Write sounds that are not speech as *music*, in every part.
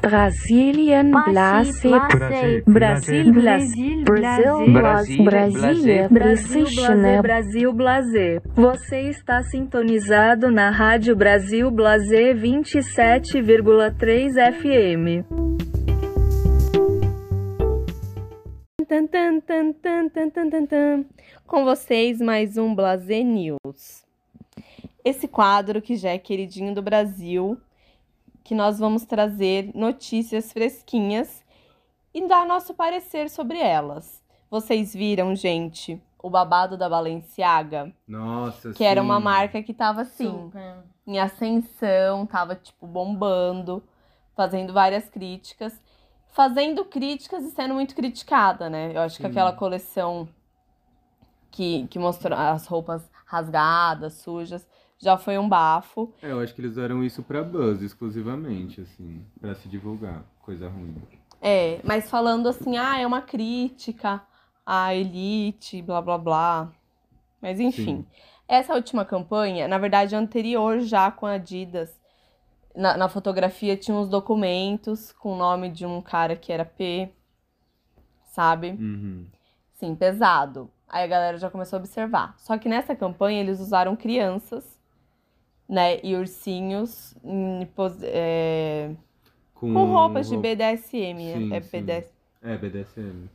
Brazilian Blase Brasil, Brasil Blase Brasil, Brasília Brasil, Blazer. Você está sintonizado na Rádio Brasil Blazer 27,3 FM. Tan, tan, tan, tan, tan, tan, tan, tan. Com vocês, mais um Blazer News. Esse quadro que já é queridinho do Brasil, que nós vamos trazer notícias fresquinhas e dar nosso parecer sobre elas. Vocês viram, gente, o babado da Balenciaga? Nossa, Que era uma sim. marca que tava assim, em ascensão, tava tipo bombando, fazendo várias críticas, fazendo críticas e sendo muito criticada, né? Eu acho que Sim. aquela coleção que, que mostrou as roupas rasgadas, sujas, já foi um bafo. É, eu acho que eles usaram isso pra buzz exclusivamente, assim, pra se divulgar. Coisa ruim. É, mas falando assim, ah, é uma crítica à elite, blá blá blá. Mas enfim, Sim. essa última campanha, na verdade, anterior já com a Adidas, na, na fotografia tinha uns documentos com o nome de um cara que era P, sabe? Uhum. Sim, pesado. Aí a galera já começou a observar. Só que nessa campanha eles usaram crianças, né, e ursinhos em pos- é, com roupas de BDSM, Sim, é sim. BDSM. É, BDSM.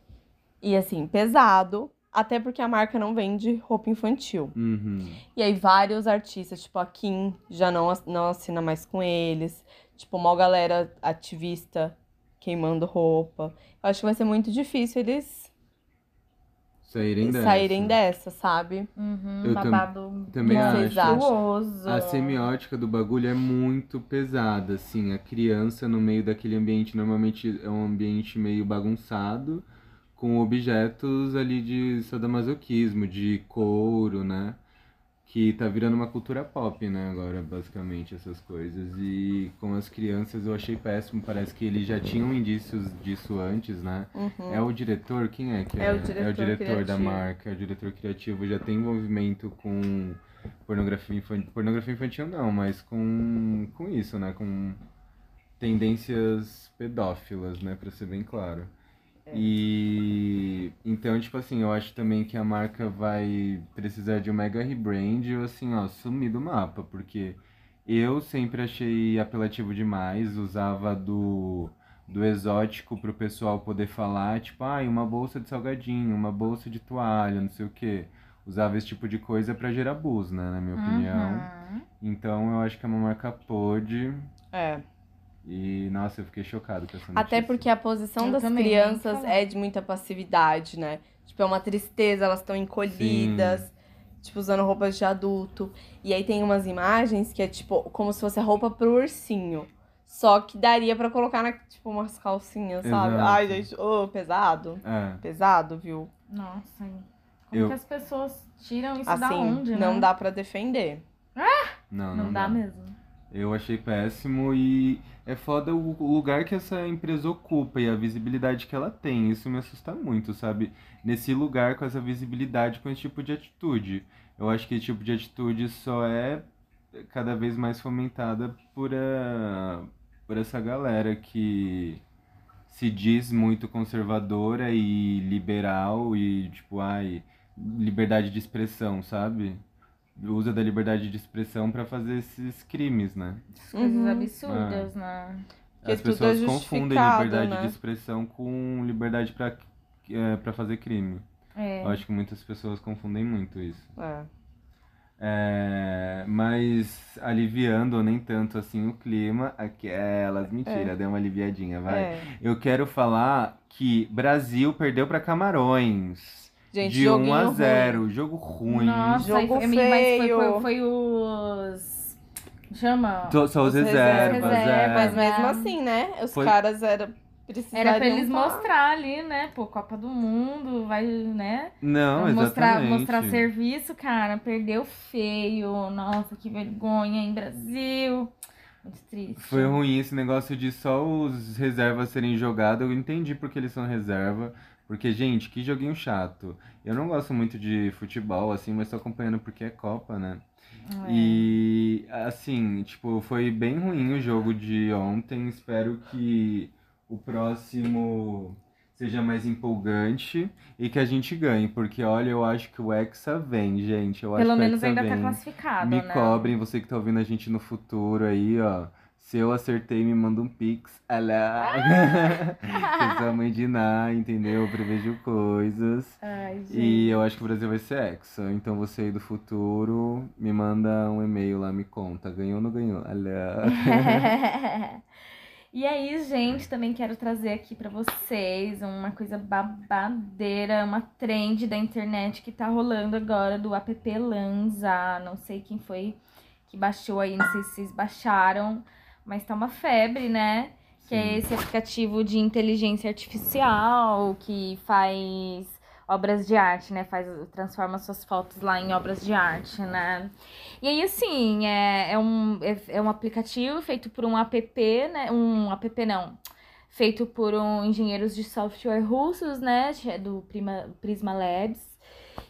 E assim, pesado, até porque a marca não vende roupa infantil. Uhum. E aí vários artistas, tipo a Kim, já não, não assina mais com eles. Tipo, uma galera ativista queimando roupa. Eu acho que vai ser muito difícil eles Saírem dessa. saírem dessa, sabe? Uhum, Eu babado também acho. A semiótica do bagulho é muito pesada, assim. A criança no meio daquele ambiente, normalmente é um ambiente meio bagunçado, com objetos ali de sadomasoquismo, de couro, né? Que tá virando uma cultura pop, né, agora, basicamente, essas coisas. E com as crianças eu achei péssimo, parece que eles já tinham indícios disso antes, né? Uhum. É o diretor? Quem é que É o diretor diretor da marca, é o diretor criativo, já tem envolvimento com pornografia infantil. Pornografia infantil não, mas com, com isso, né? Com tendências pedófilas, né? Pra ser bem claro. E então, tipo assim, eu acho também que a marca vai precisar de um mega rebrand ou assim, ó, sumir do mapa, porque eu sempre achei apelativo demais, usava do, do exótico pro pessoal poder falar, tipo, ah, uma bolsa de salgadinho, uma bolsa de toalha, não sei o quê. Usava esse tipo de coisa pra gerar buzz, né, na minha opinião. Uhum. Então eu acho que é uma marca pôde É. e, nossa, eu fiquei chocado com essa notícia. Até porque a posição Eu das também, crianças é de muita passividade, né? Tipo, é uma tristeza, elas estão encolhidas, tipo, usando roupas de adulto. E aí tem umas imagens que é tipo, como se fosse a roupa pro ursinho. Só que daria pra colocar na, tipo, umas calcinhas, sabe? Exato. Ai, gente, ô, pesado. É. Pesado, viu? Nossa, como Eu- que as pessoas tiram isso da assim, onde, não né? dá pra defender. Não, Não, não, dá, mesmo. Eu achei péssimo e é foda o lugar que essa empresa ocupa e a visibilidade que ela tem. Isso me assusta muito, sabe? Nesse lugar com essa visibilidade, com esse tipo de atitude. Eu acho que esse tipo de atitude só é cada vez mais fomentada por, a, por essa galera que se diz muito conservadora e liberal e tipo, ai, liberdade de expressão, sabe? Usa da liberdade de expressão pra fazer esses crimes, né? Coisas Uhum. absurdas, né? Porque As é pessoas confundem justificado, liberdade né? de expressão com liberdade pra, é, pra fazer crime. É. Eu acho que muitas pessoas confundem muito isso. É. É, mas aliviando ou nem tanto assim o clima, aquelas, mentira, É. deu uma aliviadinha, vai. É. Eu quero falar que Brasil perdeu pra Camarões. Gente, de 1 a joguinho 0, jogo ruim. Nossa, Jogo foi- mas foi, feio. foi, foi os. Chama? Tô- Só os Os reservas, reservas, é. Mas mesmo É. assim, né? Os Foi- caras eram. Era pra eles falar. mostrar ali, né? Pô, Copa do Mundo, vai, né? Não, mostrar, exatamente. mostrar serviço, cara. Perdeu feio. Nossa, que vergonha em Brasil. Muito triste. Foi ruim esse negócio de só os reservas serem jogados. Eu entendi porque eles são reserva. Porque, gente, que joguinho chato. Eu não gosto muito de futebol, assim, mas tô acompanhando porque é Copa, né? É. E assim, tipo, foi bem ruim o jogo de ontem. Espero que o próximo seja mais empolgante e que a gente ganhe, porque olha, eu acho que o Hexa vem, gente. Eu acho Pelo que o menos Hexa ainda vem. tá classificado, Me né? cobrem, você que tá ouvindo a gente no futuro aí, ó. Se eu acertei, me manda um pix. Alá. Eu sou a *laughs* *laughs* mãe de Ná, entendeu? Eu prevejo coisas. Ai, gente. E eu acho que o Brasil vai ser hexa. Então você aí do futuro, me manda um e-mail lá, me conta. Ganhou ou não ganhou? Alá. *laughs* E aí, gente, também quero trazer aqui pra vocês uma coisa babadeira, uma trend da internet que tá rolando agora do app Lanza. Não sei quem foi que baixou aí, não sei se vocês baixaram, mas tá uma febre, né? Que é Sim. esse aplicativo de inteligência artificial que faz obras de arte, né? Faz, transforma suas fotos lá em obras de arte, né? E aí, assim, é, é, um, é, é um aplicativo feito por um app, né? Um app não. Feito por um, engenheiros de software russos, né? Do Prima, Prisma Labs.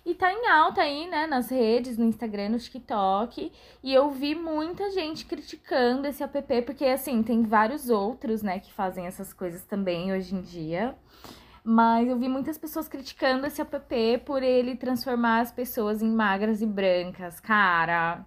E tá em alta aí, né? Nas redes, no Instagram, no TikTok. E eu vi muita gente criticando esse app, porque, assim, tem vários outros, né? Que fazem essas coisas também hoje em dia. Mas eu vi muitas pessoas criticando esse app por ele transformar as pessoas em magras e brancas. Cara,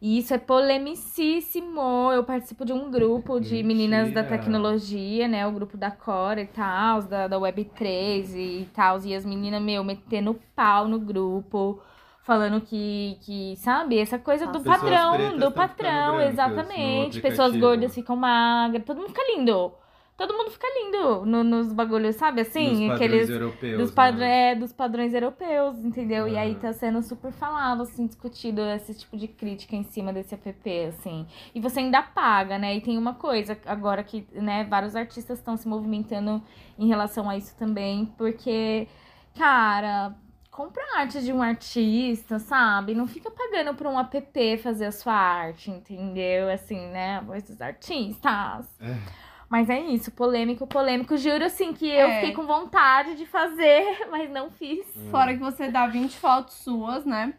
e isso é polemicíssimo. Eu participo de um grupo de meninas da Mentira. tecnologia, né? O grupo da Cora e tal, da, da Web3 e tal. E as meninas, meu, metendo pau no grupo. Falando que, que, sabe, essa coisa do Pessoas padrão, do patrão, brancas exatamente. Pessoas aplicativo. gordas ficam magras, todo mundo fica lindo. Todo mundo fica lindo no- nos bagulhos, sabe assim? Nos Aqueles. padrões europeus, Dos, padr né? é, dos padrões europeus, entendeu? E aí tá sendo super falado, assim, discutido esse tipo de crítica em cima desse app, assim. E você ainda paga, né? E tem uma coisa agora que, né, vários artistas estão se movimentando em relação a isso também, porque, cara, compra arte de um artista, sabe? Não fica pagando pra um app fazer a sua arte, entendeu? Assim, né? A voz dos artistas. É. Mas é isso, polêmico, polêmico. Juro, assim, que eu É. fiquei com vontade de fazer, *laughs* mas não fiz. Fora que você dá 20 fotos suas, né?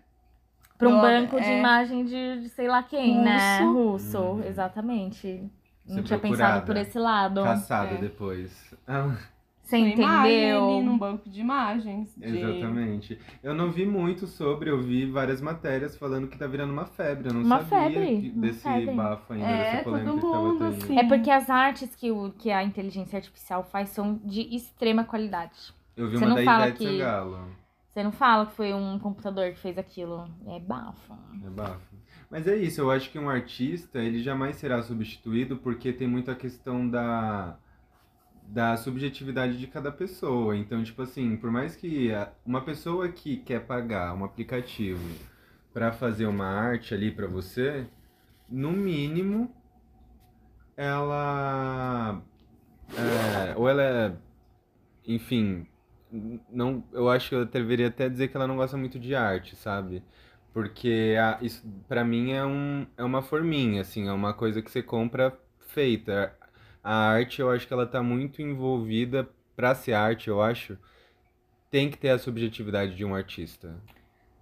Pra um banco de é. imagem de, de sei lá quem, né? Russo. Russo, Uhum. exatamente. Não Ser tinha procurada. pensado por esse lado. Caçada É. depois. Você imagem entendeu? ali num banco de imagens. de- Exatamente. Eu não vi muito sobre, eu vi várias matérias falando que tá virando uma febre. Eu não Uma sabia febre, uma desse febre. bafo ainda, É, dessa polêmica todo que tava mundo, tendo. assim. É porque as artes que, o, que a inteligência artificial faz são de extrema qualidade. Eu vi Você uma não da fala Ivete que- Sangalo. Você não fala que foi um computador que fez aquilo. É bafo. É bafo. Mas é isso, eu acho que um artista, ele jamais será substituído porque tem muito a questão da, da subjetividade de cada pessoa. Então, tipo assim, por mais que uma pessoa que quer pagar um aplicativo pra fazer uma arte ali pra você, no mínimo, ela é, ou ela é, enfim, não, eu acho que eu deveria até dizer que ela não gosta muito de arte, sabe? Porque a, isso para mim é, um, é uma forminha, assim, é uma coisa que você compra feita. A arte, eu acho que ela tá muito envolvida, pra ser arte, eu acho, tem que ter a subjetividade de um artista.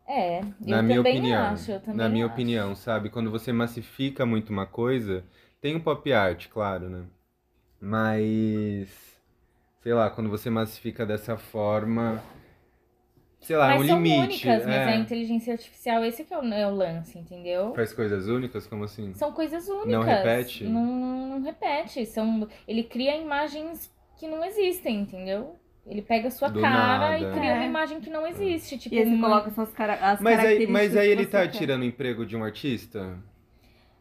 É, eu Na minha também opinião. acho. Eu também na minha acho. opinião, sabe? Quando você massifica muito uma coisa, tem o pop art, claro, né? Mas sei lá, quando você massifica dessa forma, sei lá, é Mas um são limite. únicas, mas é. a inteligência artificial, esse que é o, é o lance, entendeu? Faz coisas únicas, como assim? São coisas únicas. Não repete? Não, não, repete. São, ele cria imagens que não existem, entendeu? Ele pega a sua Do cara nada. e cria uma É. imagem que não existe. Tipo, E aí uma- coloca suas cara as Mas aí, características mas aí ele tá quer. tirando o emprego de um artista?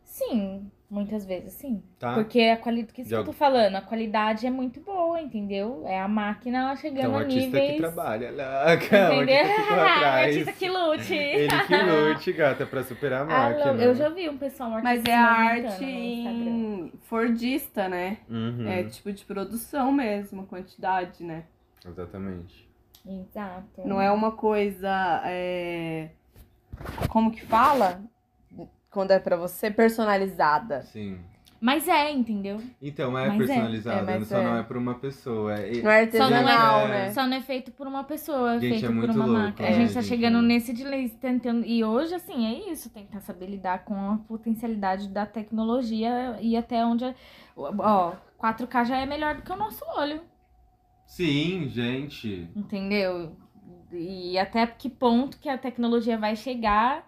Sim, muitas vezes sim. Tá? Porque a qualidade. que isso De que eu tô falando? A qualidade é muito boa, entendeu? É a máquina ela chegando Então, a artista níveis. que trabalha lá, *laughs* o artista Entendeu? *laughs* artista que lute. *laughs* Ele que lute, gata, pra superar a Ah, máquina. não, eu já vi um pessoal um Mas artista é a arte em Fordista, né? Uhum, É tipo de produção mesmo, quantidade, né? Exatamente. Exato. Não é uma coisa. é, Como que fala? Quando é pra você, personalizada. Sim. Mas é, entendeu? Então, é Mas é. personalizado, É, mas só é. não é por uma pessoa. É, Não é Só não artesanal, é- né? Só não é feito por uma pessoa, é Gente, feito é por uma louco, máquina. né, a gente tá gente? chegando nesse delay, tentando. E hoje, assim, é isso. Tentar saber lidar com a potencialidade da tecnologia e até onde. Ó, 4K já é melhor do que o nosso olho. Sim, gente. Entendeu? E até que ponto que a tecnologia vai chegar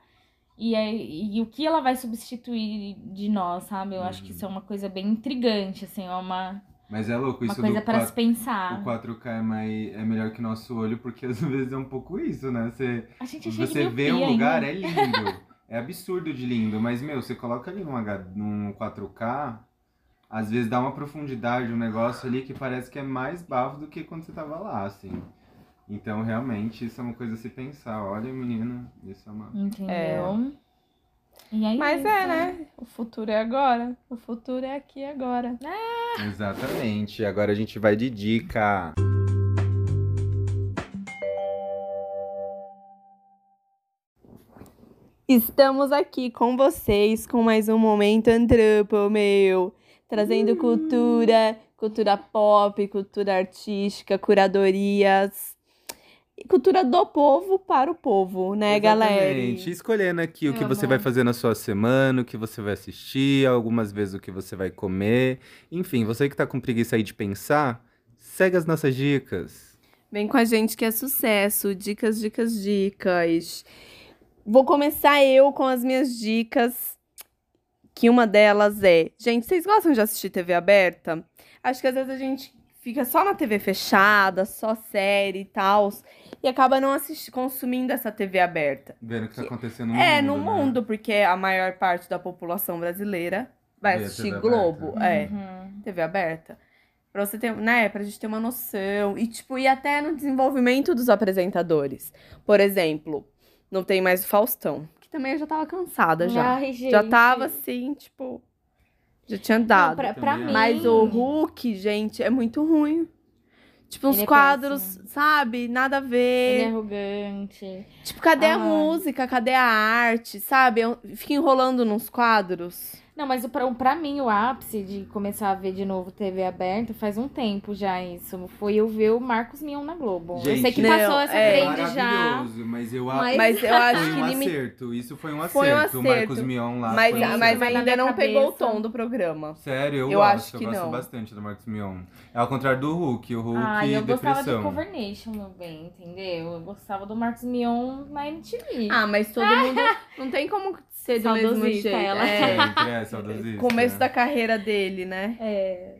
e, aí- e o que ela vai substituir de nós, sabe? Eu acho que isso é uma coisa bem intrigante, assim, é uma, Mas é louco, uma isso coisa do para se 4, pensar. o 4K é, mais, é melhor que o nosso olho, porque *laughs* às vezes é um pouco isso, né? Você, A gente é você vê um lugar, ainda. é lindo. É absurdo de lindo, mas, meu, você coloca ali num, H, num 4K, às vezes dá uma profundidade, um negócio ali que parece que é mais bafo do que quando você tava lá, assim. Então, realmente, isso é uma coisa a se pensar. Olha, menina, isso é uma... Entendeu? E aí, Mas é, né? O futuro é agora. O futuro é aqui agora. Exatamente. Agora a gente vai de dica. Estamos aqui com vocês com mais um momento Antropo, meu. Trazendo cultura, cultura pop, cultura artística, curadorias. Cultura do povo para o povo, né, galera? Exatamente. Escolhendo aqui o que você vai fazer na sua semana, o que você vai assistir, algumas vezes o que você vai comer. Enfim, você que tá com preguiça aí de pensar, segue as nossas dicas. Vem com a gente que é sucesso. Dicas, dicas, dicas. Vou começar eu com as minhas dicas. Que uma delas é. Gente, vocês gostam de assistir TV aberta? Acho que às vezes a gente fica só na TV fechada, só série e tal. E acaba não assisti- consumindo essa TV aberta. Vendo o que tá acontecendo no é, mundo. no né? mundo, porque a maior parte da população brasileira vai Vê assistir Globo. aberta. É. Uhum. TV aberta. Pra você ter, né, pra gente ter uma noção. E, tipo, e até no desenvolvimento dos apresentadores. Por exemplo, não tem mais o Faustão. Que também eu já tava cansada já. Ai, gente. já tava assim, tipo. Já tinha Não, dado. pra, pra Também mim. Mas o Hulk, gente, é muito ruim. Tipo, uns Ele é quadros, péssimo. sabe? Nada a Ele ver. é arrogante. Tipo, cadê a Ai. música? Cadê a arte? Sabe? Fica enrolando nos quadros. Não, mas o- pra, pra mim, o ápice de começar a ver de novo TV aberta faz um tempo já isso. Foi eu ver o Marcos Mion na Globo. eu Gente, sei que não, passou essa é trend já. Mas eu Mas- Mas eu acho Foi que um limi- acerto. Isso foi um acerto. Foi um O acerto. Marcos Mion lá. Mas, foi um mas. Mas ainda não pegou o cabeça- tom do programa. Sério, eu, Eu gosto. acho que eu gosto não. bastante do Marcos Mion. É ao contrário do Hulk. O Hulk Ah, eu gostava depressão. de Cover Nation, meu bem, entendeu? Eu gostava do Marcos Mion na MTV. Ah, mas todo *laughs* mundo. Não tem como ser do mesmo jeito. ela. É. Sempre é saudosista. Começo da carreira dele, né? É.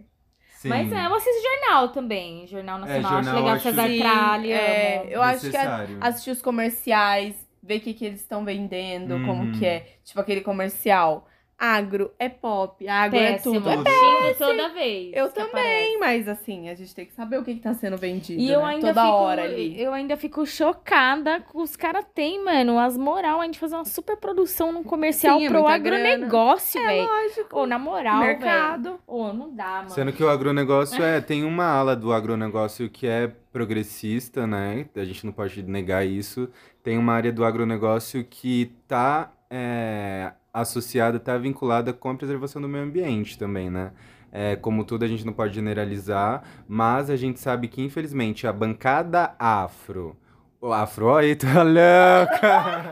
Sim. Mas é, eu assisto jornal também. Jornal Nacional. jornal acho legal acho- Cesar Tralli, é, eu acho que assistir os comerciais, ver o que, que eles estão vendendo, Uhum. como que é. Tipo aquele comercial. Agro é pop, agro Péssimo. é tudo. É Tudo. Xingo toda vez. Eu também, aparece. mas assim, a gente tem que saber o que, que tá sendo vendido. E eu né? ainda Toda fico, hora ali. eu ainda fico chocada com os caras têm, mano, as moral a gente fazer uma super produção num comercial Sim, é pro agronegócio, velho. Lógico. Ô, na moral. Mercado. Ô, não dá, mano. Sendo que o agronegócio *laughs* é, tem uma ala do agronegócio que é progressista, né? A gente não pode negar isso. Tem uma área do agronegócio que tá é, associada, tá vinculada com a preservação do meio ambiente também, né? É, como tudo, a gente não pode generalizar, mas a gente sabe que, infelizmente, a bancada afro. O afro, aí, tá *laughs* louca!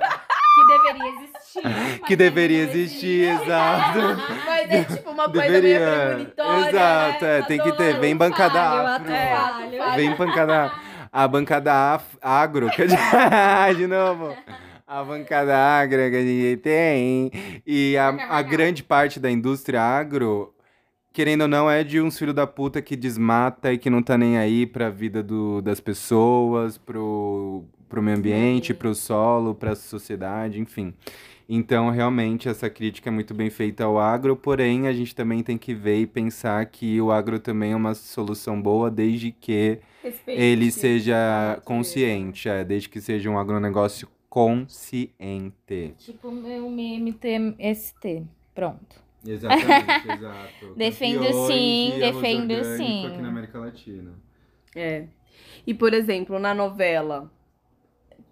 Que deveria existir. que deveria existir, exato. *laughs* Mas é tipo uma coisa Deveria. meio premonitória, Exato, né? é, tem que ter. Vem bancada afro. Vem bancada. A bancada af- agro. *laughs* de novo. A bancada agro que a gente tem. E a, a grande parte da indústria agro, querendo ou não, é de uns filhos da puta que desmata e que não tá nem aí pra vida do, das pessoas, pro, pro meio ambiente, pro solo, pra sociedade, enfim. Então, realmente, essa crítica é muito bem feita ao agro, porém, a gente também tem que ver e pensar que o agro também é uma solução boa, desde que Respeite. ele seja consciente, é, desde que seja um agronegócio consciente. Tipo o meu MTST. Pronto. Exatamente, *laughs* exato. Defendo Campeões sim, defendo sim. Aqui na América Latina. É. E, por exemplo, na novela,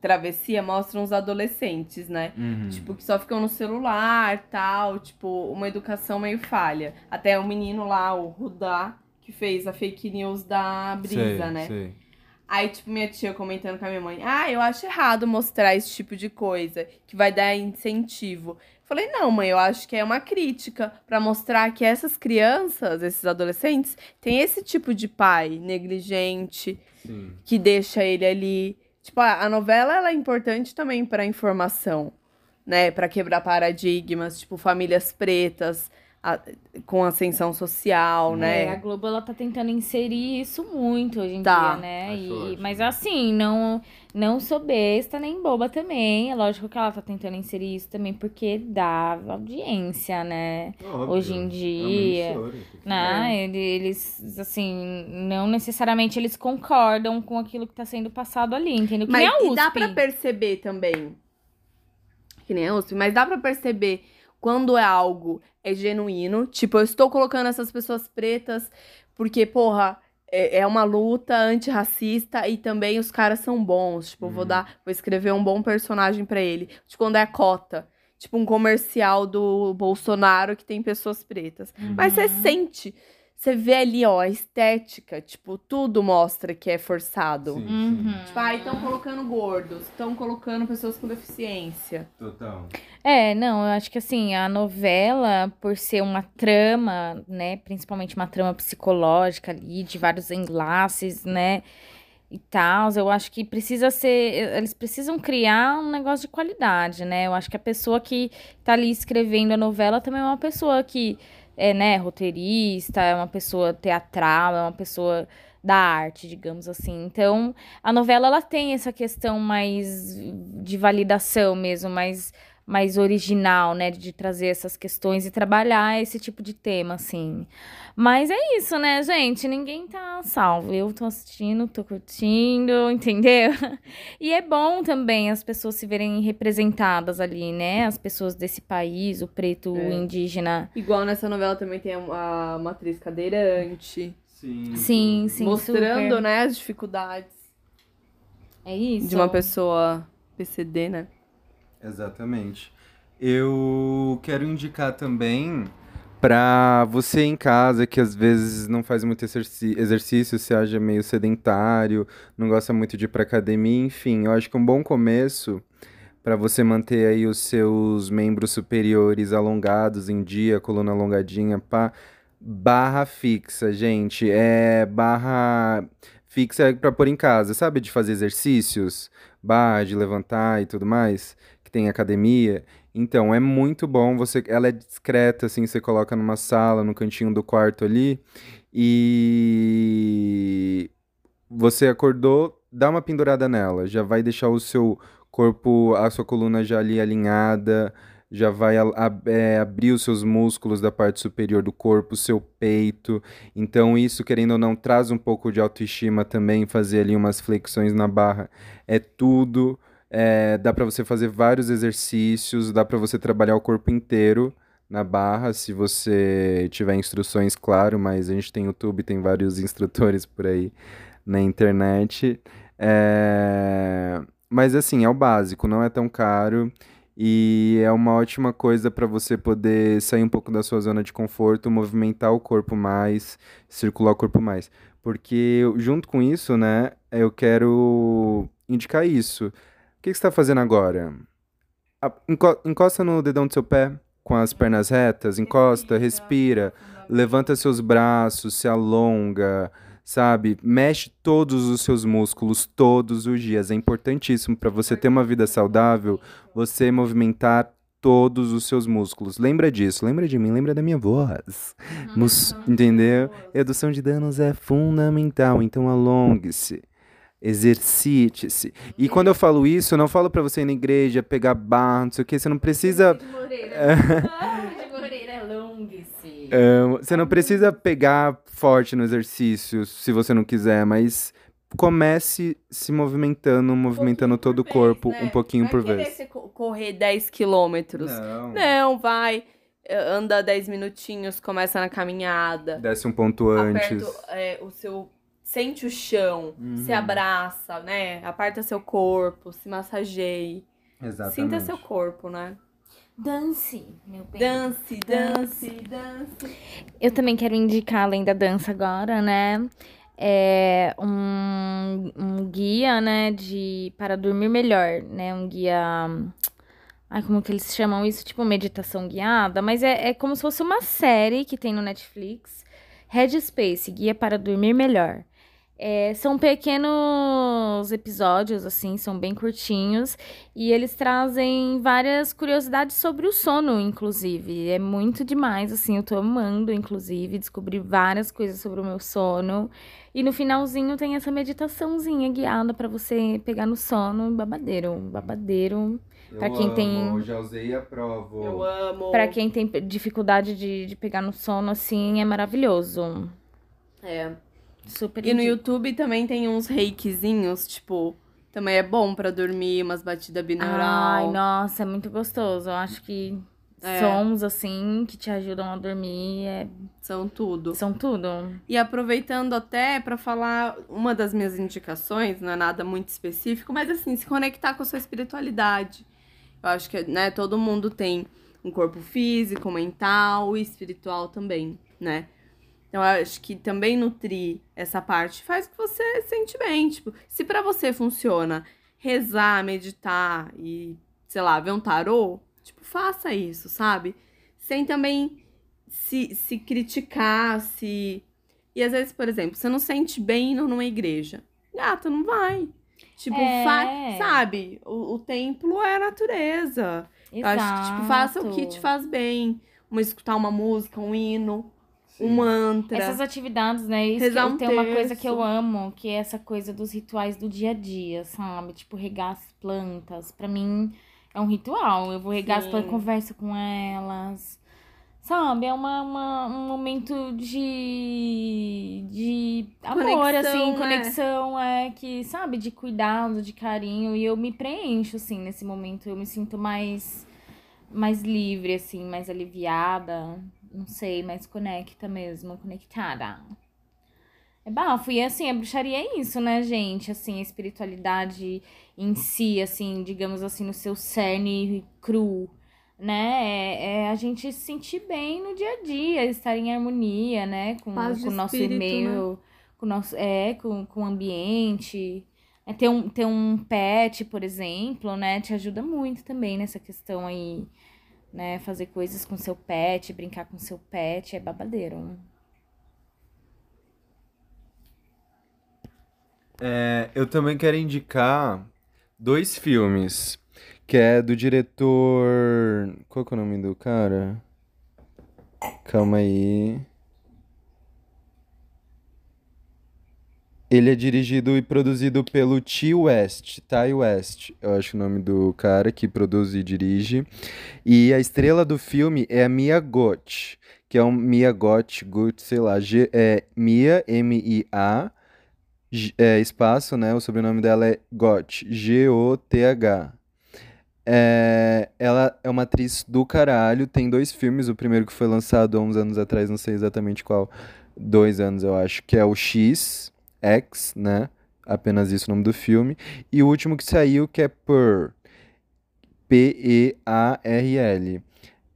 travessia mostra uns adolescentes, né? Uhum. Tipo, que só ficam no celular tal, tipo, uma educação meio falha. Até o menino lá, o Rudá, que fez a fake news da Brisa, sei, né? Sei. Aí, tipo, minha tia comentando com a minha mãe: Ah, eu acho errado mostrar esse tipo de coisa, que vai dar incentivo. Falei: Não, mãe, eu acho que é uma crítica pra mostrar que essas crianças, esses adolescentes, têm esse tipo de pai negligente, Sim. que deixa ele ali. Tipo, a a novela ela é importante também pra informação, né? Pra quebrar paradigmas, tipo, famílias pretas a- com ascensão social, É, a né? Globo ela tá tentando inserir isso muito hoje em Tá. dia, né? Acho E- mas assim, não não sou besta nem boba também. É lógico que ela tá tentando inserir isso também porque dá audiência, né? Óbvio. Hoje em É dia, que- Né? Ele- Eles, assim, não necessariamente eles concordam com aquilo que tá sendo passado ali, entendeu? Que Mas nem a e dá USP. pra perceber também. Que nem a USP, mas dá pra perceber quando é algo é genuíno. Tipo, eu estou colocando essas pessoas pretas porque, porra, é, é uma luta antirracista e também os caras são bons. Tipo, eu vou Uhum. dar, vou escrever um bom personagem pra ele. Tipo, quando é a cota. Tipo, um comercial do Bolsonaro que tem pessoas pretas. Mas você Uhum. sente, você vê ali, ó, a estética. Tipo, tudo mostra que é forçado. Sim, Uhum. Tipo, ah, estão colocando gordos, estão colocando pessoas com deficiência. sim. Total. É, não, eu acho que assim, a novela, por ser uma trama, né, principalmente uma trama psicológica ali, de vários enlaces, né, e tal, eu acho que precisa ser, eles precisam criar um negócio de qualidade, né, eu acho que a pessoa que tá ali escrevendo a novela também é uma pessoa que é, né, roteirista, é uma pessoa teatral, é uma pessoa da arte, digamos assim. Então, a novela, ela tem essa questão mais de validação mesmo, mais mais original, né, de trazer essas questões e trabalhar esse tipo de tema, assim. Mas é isso, né, gente? Ninguém tá salvo. Eu tô assistindo, tô curtindo, *laughs* entendeu? E é bom também as pessoas se verem representadas ali, né? As pessoas desse país, o preto, o É. indígena. Igual nessa novela também tem a, uma atriz cadeirante. Sim. Sim, sim. mostrando, super. né, as dificuldades É isso. de uma pessoa PCD, né? Exatamente. Eu quero indicar também pra você em casa que às vezes não faz muito exercício, se acha meio sedentário, não gosta muito de ir pra academia, enfim, eu acho que um bom começo pra você manter aí os seus membros superiores alongados em dia, coluna alongadinha, pá, barra fixa, gente, é barra fixa pra pôr em casa, sabe, de fazer exercícios, barra de levantar e tudo mais tem academia. Então, é muito bom. Você, ela é discreta, assim, você coloca numa sala, no cantinho do quarto ali. E você acordou, dá uma pendurada nela. Já vai deixar o seu corpo, a sua coluna já ali alinhada. Já vai a- a- é, abrir os seus músculos da parte superior do corpo, seu peito. Então, isso, querendo ou não, traz um pouco de autoestima também. Fazer ali umas flexões na barra é tudo. É, dá para você fazer vários exercícios, dá para você trabalhar o corpo inteiro na barra, se você tiver instruções, claro, mas a gente tem YouTube, tem vários *laughs* instrutores por aí na internet. É, Mas assim, é o básico, não é tão caro e é uma ótima coisa para você poder sair um pouco da sua zona de conforto, movimentar o corpo mais, circular o corpo mais. Porque junto com isso, né, eu quero indicar isso. O que que você está fazendo agora? Encosta no dedão do seu pé com as pernas retas, encosta, respira, levanta seus braços, se alonga, sabe? Mexe todos os seus músculos todos os dias. É importantíssimo para você ter uma vida saudável, você movimentar todos os seus músculos. Lembra disso, lembra de mim, lembra da minha voz. Mus- entendeu? Redução de danos é fundamental, então alongue-se. Exercite-se. E quando eu falo isso, eu não falo pra você ir na igreja, pegar barra, não sei o que, você não precisa. É, você não precisa pegar forte no exercício se você não quiser, mas comece se movimentando, movimentando todo o corpo um pouquinho por Vai querer vez. você co- correr 10 quilômetros. Não. Não, vai. eh, Anda 10 minutinhos, começa na caminhada. Desce um ponto antes. Aperta é, o seu sente o chão, se Uhum. abraça, né? Aparta seu corpo, se massageie. Exatamente. Sinta seu corpo, né? Dance, meu bem. Dance, dance, dance. Eu também quero indicar, além da dança agora, né? É um, um guia, né, de para dormir melhor, né? Um guia. Ai, como que eles chamam isso? Tipo meditação guiada, mas é, é como se fosse uma série que tem no Netflix. Headspace, guia para dormir melhor. É, são pequenos episódios, assim, são bem curtinhos. E eles trazem várias curiosidades sobre o sono, inclusive. É muito demais, assim, eu tô amando, inclusive, descobrir várias coisas sobre o meu sono. E no finalzinho tem essa meditaçãozinha guiada pra você pegar no sono, babadeiro, babadeiro. Eu Pra quem tem- amo, já usei e aprovo. Eu amo. Pra quem tem dificuldade de, de pegar no sono, assim, é maravilhoso. É. Super E no indico. YouTube também tem uns reikizinhos, tipo, também é bom pra dormir, umas batidas binaural. Ai, nossa, é muito gostoso. Eu acho que É. sons, assim, que te ajudam a dormir, é- São tudo. são tudo. E aproveitando até pra falar uma das minhas indicações, não é nada muito específico, mas assim, se conectar com a sua espiritualidade. Eu acho que, né, todo mundo tem um corpo físico, mental e espiritual também, né? Então, eu acho que também nutrir essa parte faz que você sente bem. Tipo, se pra você funciona rezar, meditar e, sei lá, ver um tarô, tipo, faça isso, sabe? Sem também se, se criticar, se. E às vezes, por exemplo, você não sente bem indo numa igreja. Gata, não vai. Tipo, É. fa- sabe? O, o templo é a natureza. Eu acho que, tipo, faça o que te faz bem. Uma, escutar uma música, um hino, Sim. um mantra. Essas atividades, né? Isso que Rezar eu um tenho uma coisa que eu amo, que é essa coisa dos rituais do dia a dia, sabe? Tipo, regar as plantas. Pra mim é um ritual. Eu vou regar as Sim. plantas, converso com elas. Sabe? É uma, uma- um momento de, de amor, Conexão, assim, né? conexão, é que, sabe, de cuidado, de carinho. E eu me preencho, assim, nesse momento. Eu me sinto mais, mais livre, assim, mais aliviada. Não sei, mais conecta mesmo, conectada. É bafo. E assim, a bruxaria é isso, né, gente? Assim, a espiritualidade em si, assim, digamos assim, no seu cerne cru, né? É, é a gente se sentir bem no dia a dia, estar em harmonia, né? Com, Paz com o nosso espírito, e-mail, com o nosso, é, com, com o ambiente. É, ter, um, ter um pet, por exemplo, né? Te ajuda muito também nessa questão aí, né? Fazer coisas com seu pet, brincar com seu pet, é babadeiro. É, eu também quero indicar dois filmes, que é do diretor. Qual é o nome do cara? Calma aí. Ele é dirigido e produzido pelo T. West, Ty West, eu acho o nome do cara que produz e dirige. E a estrela do filme é a Mia Goth, que é um Mia Goth, Goth, sei lá, G, é Mia, M-I-A, é, espaço, né? O sobrenome dela é Goth, G-O-T-H. É, ela é uma atriz do caralho, tem dois filmes, o primeiro que foi lançado há uns anos atrás, não sei exatamente qual, dois anos eu acho, que é o X, X, né? Apenas isso o nome do filme. E o último que saiu, que é Pearl, P-E-A-R-L.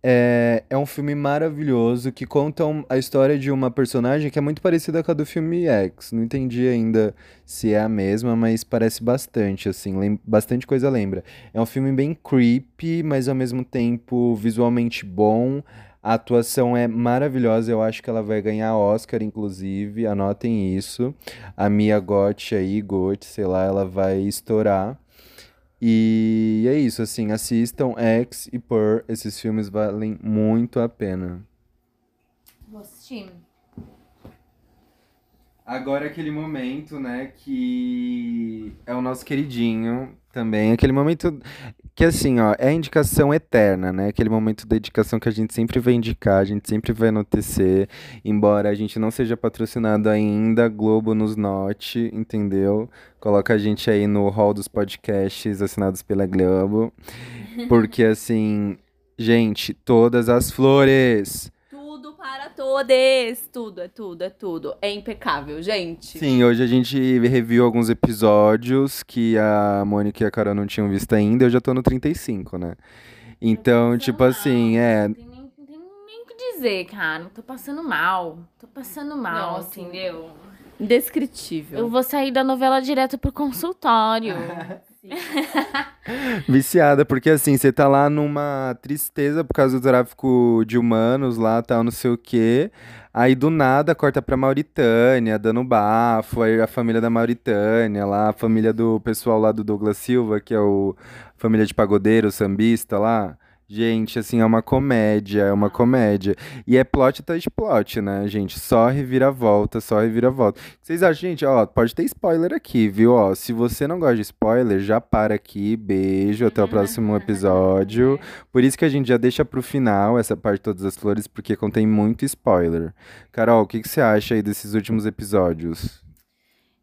É, é um filme maravilhoso que conta um- a história de uma personagem que é muito parecida com a do filme X. Não entendi ainda se é a mesma, mas parece bastante, assim, bastante coisa lembra. É um filme bem creepy, mas ao mesmo tempo visualmente bom. A atuação é maravilhosa, eu acho que ela vai ganhar Oscar, inclusive, anotem isso. A Mia Goth aí, Goth, sei lá, ela vai estourar. E é isso, assim, assistam X e Pearl, esses filmes valem muito a pena. Vou assistir. Agora aquele momento, né, que é o nosso queridinho também, aquele momento que assim, ó, é a indicação eterna, né? Aquele momento da indicação que a gente sempre vai indicar, a gente sempre vai enaltecer, embora a gente não seja patrocinado ainda, Globo nos note, entendeu? Coloca a gente aí no hall dos podcasts assinados pela Globo, porque assim, gente, todas as flores Tudo para todos. Tudo, é tudo, é tudo. É impecável, gente. Sim, hoje a gente reviu alguns episódios que a Mônica e a Carol não tinham visto ainda. Eu já tô no 35, né? Então, tipo assim, mal. é. Não tem nem, não tem nem o que dizer, cara. Tô passando mal. Tô passando mal, Não, assim, entendeu? Indescritível. Eu vou sair da novela direto pro consultório. *laughs* *laughs* Viciada, porque assim, você tá lá numa tristeza por causa do tráfico de humanos lá, tal, não sei o quê. Aí do nada corta pra Mauritânia, dando bafo, aí a família da Mauritânia lá, a família do pessoal lá do Douglas Silva, que é o família de pagodeiro, sambista lá. Gente, assim, é uma comédia, é uma comédia. E é plot atrás de plot, né, gente? Só reviravolta, só reviravolta. Vocês acham, gente, ó, pode ter spoiler aqui, viu? Ó, se você não gosta de spoiler, já para aqui. Beijo, até o próximo episódio. Por isso que a gente já deixa pro final essa parte de todas as flores, porque contém muito spoiler. Carol, o que, que você acha aí desses últimos episódios?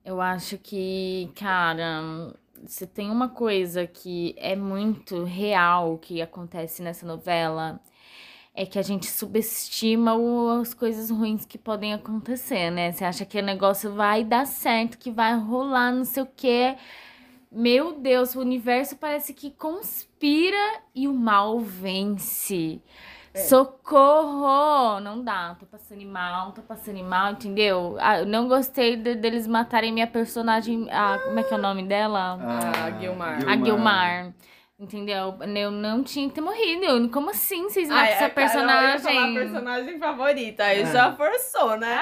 Eu acho que, cara, se tem uma coisa que é muito real que acontece nessa novela, é que a gente subestima o- as coisas ruins que podem acontecer, né? Você acha que o negócio vai dar certo, que vai rolar, não sei o quê. Meu Deus, o universo parece que conspira e o mal vence. Socorro! Não dá, tô passando mal, tô passando mal, entendeu? Ah, eu não gostei de- deles matarem minha personagem. A, como é que é o nome dela? Ah, Guilmar. A Guilmar. Entendeu? Eu não tinha que ter morrido. Como assim vocês matam essa a Carol ia falar personagem? personagem favorita. Aí já forçou, né?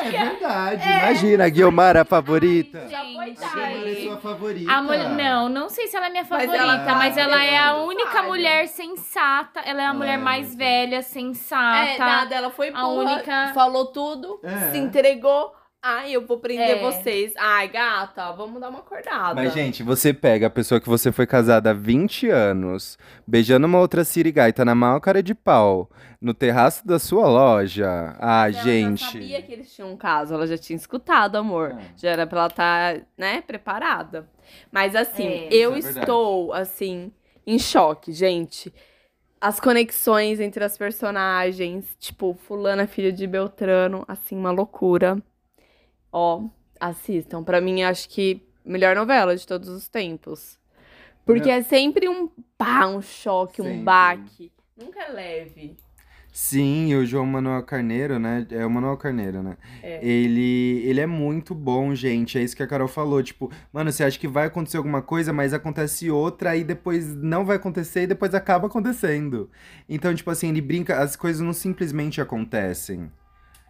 É verdade, imagina, a Guilmar a favorita. Gente, Já foi A Guilmar é sua favorita. A mulher, não, não sei se ela é minha Mas favorita, ela mas tá- ela, é a ela única sabe. mulher sensata. Ela é a Ela mulher é mais velha, sensata. É, nada, ela foi A burra, única- falou tudo, É. se entregou. Ai, eu vou prender É. vocês. Ai, gata, vamos dar uma acordada. Mas, gente, você pega a pessoa que você foi casada há 20 anos, beijando uma outra sirigaita na maior cara de pau, no terraço da sua loja. Ah, Ela gente. já sabia que eles tinham um caso, ela já tinha escutado, amor. É. Já era pra ela estar, né, preparada. Mas assim, É. eu é estou, assim, em choque, gente. As conexões entre as personagens, tipo, fulana filho de Beltrano, assim, uma loucura. Ó, assistam. Pra mim, acho que melhor novela de todos os tempos. Porque Não. é sempre um pá, um choque, Sempre. um baque. Nunca é leve. Sim, o João Manuel Carneiro, né? É o Manuel Carneiro, né? É. Ele, ele é muito bom, gente. É isso que a Carol falou. Tipo, mano, você acha que vai acontecer alguma coisa, mas acontece outra, aí depois não vai acontecer e depois acaba acontecendo. Então, tipo assim, ele brinca, as coisas não simplesmente acontecem.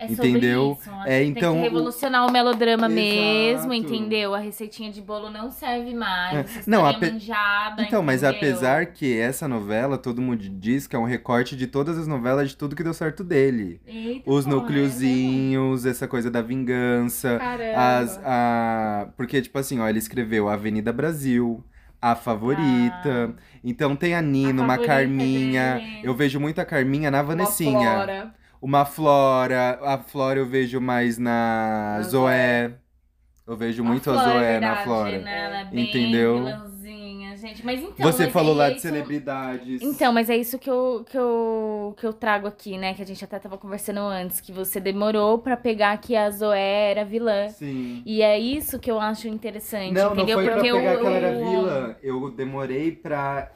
É Entendeu? isso. É, então, tem que revolucionar o melodrama Exato. mesmo, entendeu? A receitinha de bolo não serve mais. É. Não, ape- manjada, Então, mas entendeu? apesar que essa novela, todo mundo diz que é um recorte de todas as novelas de tudo que deu certo dele. Eita, Os é núcleozinhos, essa coisa da vingança. Caramba. As, a... Porque, tipo assim, ó, ele escreveu Avenida Brasil, A Favorita. Então tem a Nina, A uma Favorita Carminha. dele. Eu vejo muito a Carminha na Uma Vanessinha. flora. Uma Flora. A Flora eu vejo mais na Na Zoé. Eu vejo muito a, Flora, é Zoé verdade, na Flora. Né? Ela é bem Entendeu? gente. Mas então. Você mas falou é lá de isso- celebridades. Então, mas é isso que eu, que, eu, que eu trago aqui, né? Que a gente até tava conversando antes, que você demorou pra pegar que a Zoé era vilã. Sim. E é isso que eu acho interessante, Não, não entendeu? foi pra Porque pegar o, que ela era vilã. Eu demorei pra,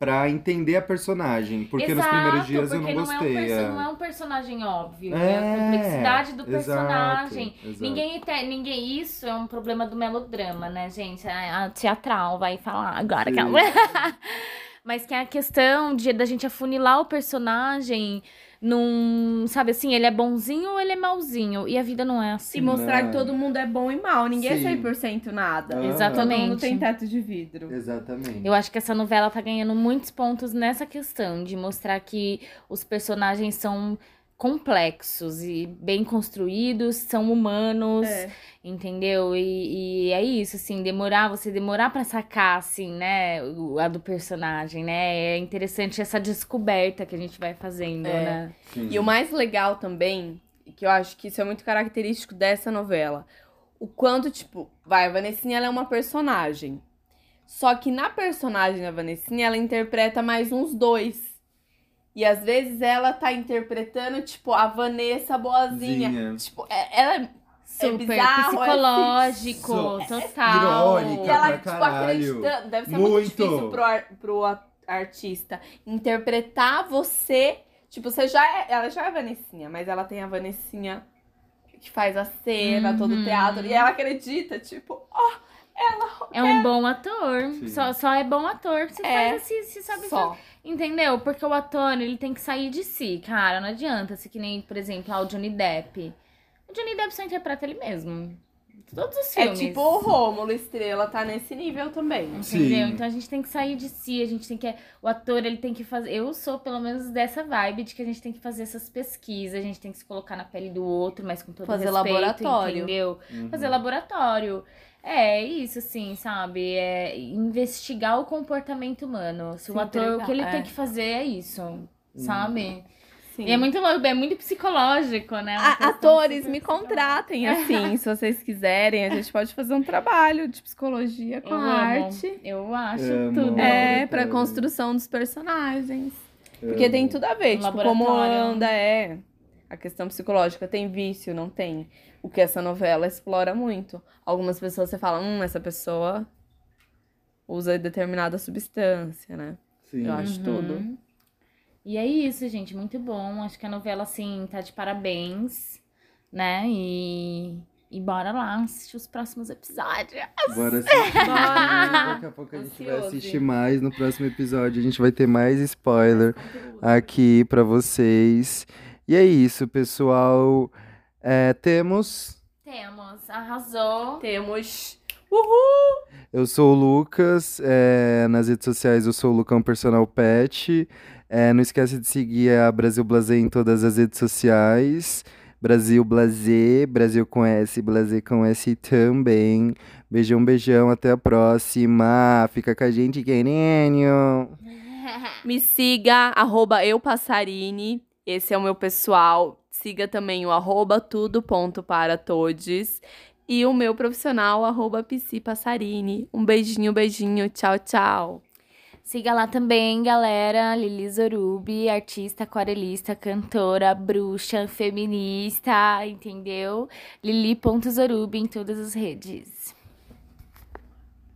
pra entender a personagem. Porque nos Exato, primeiros dias eu não porque gostei. É um é. Não é um personagem óbvio, É, né? A complexidade do exato, personagem. exato. Ninguém, te- ninguém. Isso é um problema do melodrama, né, gente? A, a teatral vai falar agora que ela. *laughs* Mas que é a questão de da gente afunilar o personagem num. Sabe assim, ele é bonzinho ou ele é malzinho? E a vida não é assim. E mostrar Não. que todo mundo é bom e mal. Ninguém Sim. é 100% nada. Exatamente. Todo mundo tem teto de vidro. Exatamente. Eu acho que essa novela tá ganhando muitos pontos nessa questão de mostrar que os personagens são complexos e bem construídos, são humanos, É. entendeu? E, e é isso, assim, demorar, você demorar pra sacar, assim, né, o- a do personagem, né? É interessante essa descoberta que a gente vai fazendo, É. né? Sim. E o mais legal também, que eu acho que isso é muito característico dessa novela, o quanto, tipo, vai, a Vanessinha ela é uma personagem. Só que na personagem da Vanessinha, ela interpreta mais uns dois. E às vezes ela tá interpretando, tipo, a Vanessa boazinha. Zinha. Tipo, é- ela é Super bizarro, é psicológico, So- total. irônica. E ela, pra tipo, caralho. acreditando. Deve ser muito, Muito. difícil pro, ar- pro artista interpretar você. Tipo, você já é. Ela já é a Vanessinha, mas ela tem a Vanessinha que faz a cena, todo o Uhum. teatro. E ela acredita, tipo, ó, ela. É um bom ator. Sim. Só, só é bom ator se É. faz assim, se sabe Só. Entendeu? Porque o ator, ele tem que sair de si, cara. Não adianta. Se que nem, por exemplo, o Johnny Depp. O Johnny Depp só interpreta ele mesmo. Todos os É filmes. tipo o Rômulo Estrela, tá nesse nível também. Entendeu? Sim. Então a gente tem que sair de si, a gente tem que. O ator, ele tem que fazer. Eu sou, pelo menos, dessa vibe de que a gente tem que fazer essas pesquisas, a gente tem que se colocar na pele do outro, mas com todo Fazer respeito, laboratório. Entendeu? Uhum. Fazer laboratório. É isso, assim, sabe? É investigar o comportamento humano. Se Se o ator, o que ele entregar, tem é. que fazer é isso, sabe? Sim. E é muito louco, é muito psicológico, né? A- atores, me contratem, assim, *laughs* se vocês quiserem. A gente pode fazer um trabalho de psicologia com Eu a amo. arte. Eu acho Amo. tudo. É, pra Amo. construção dos personagens. Porque tem tudo a ver, Um tipo, como anda, é. A questão psicológica tem vício, não tem. O que essa novela explora muito. Algumas pessoas você fala, hum, essa pessoa usa determinada substância, né? Sim. Eu acho tudo. Uhum. E é isso, gente, muito bom. Acho que a novela, assim, tá de parabéns, né? E, e bora lá assistir os próximos episódios. Bora *laughs* assistir. Bora. Daqui a pouco a gente vai Ansioso. assistir mais. No próximo episódio a gente vai ter mais spoiler aqui pra vocês. E é isso, pessoal. É, temos. Temos, arrasou. Temos. Uhul! Eu sou o Lucas. é, nas redes sociais eu sou o Lucão Personal Pet. É, não esquece de seguir a Brasil Blazer em todas as redes sociais. Brasil Blazer, Brasil com S, Blazer com S também. Beijão, beijão, até a próxima. Fica com a gente, querendo. *laughs* Me siga, arroba eupassarini. Esse é o meu pessoal. Siga também o arroba tudo ponto para todos. E o meu profissional, arroba Psi Passarini. Um beijinho, beijinho. Tchau, tchau. Siga lá também, galera. Lili Zorubi, artista, aquarelista, cantora, bruxa, feminista, entendeu? Lili.zorubi em todas as redes.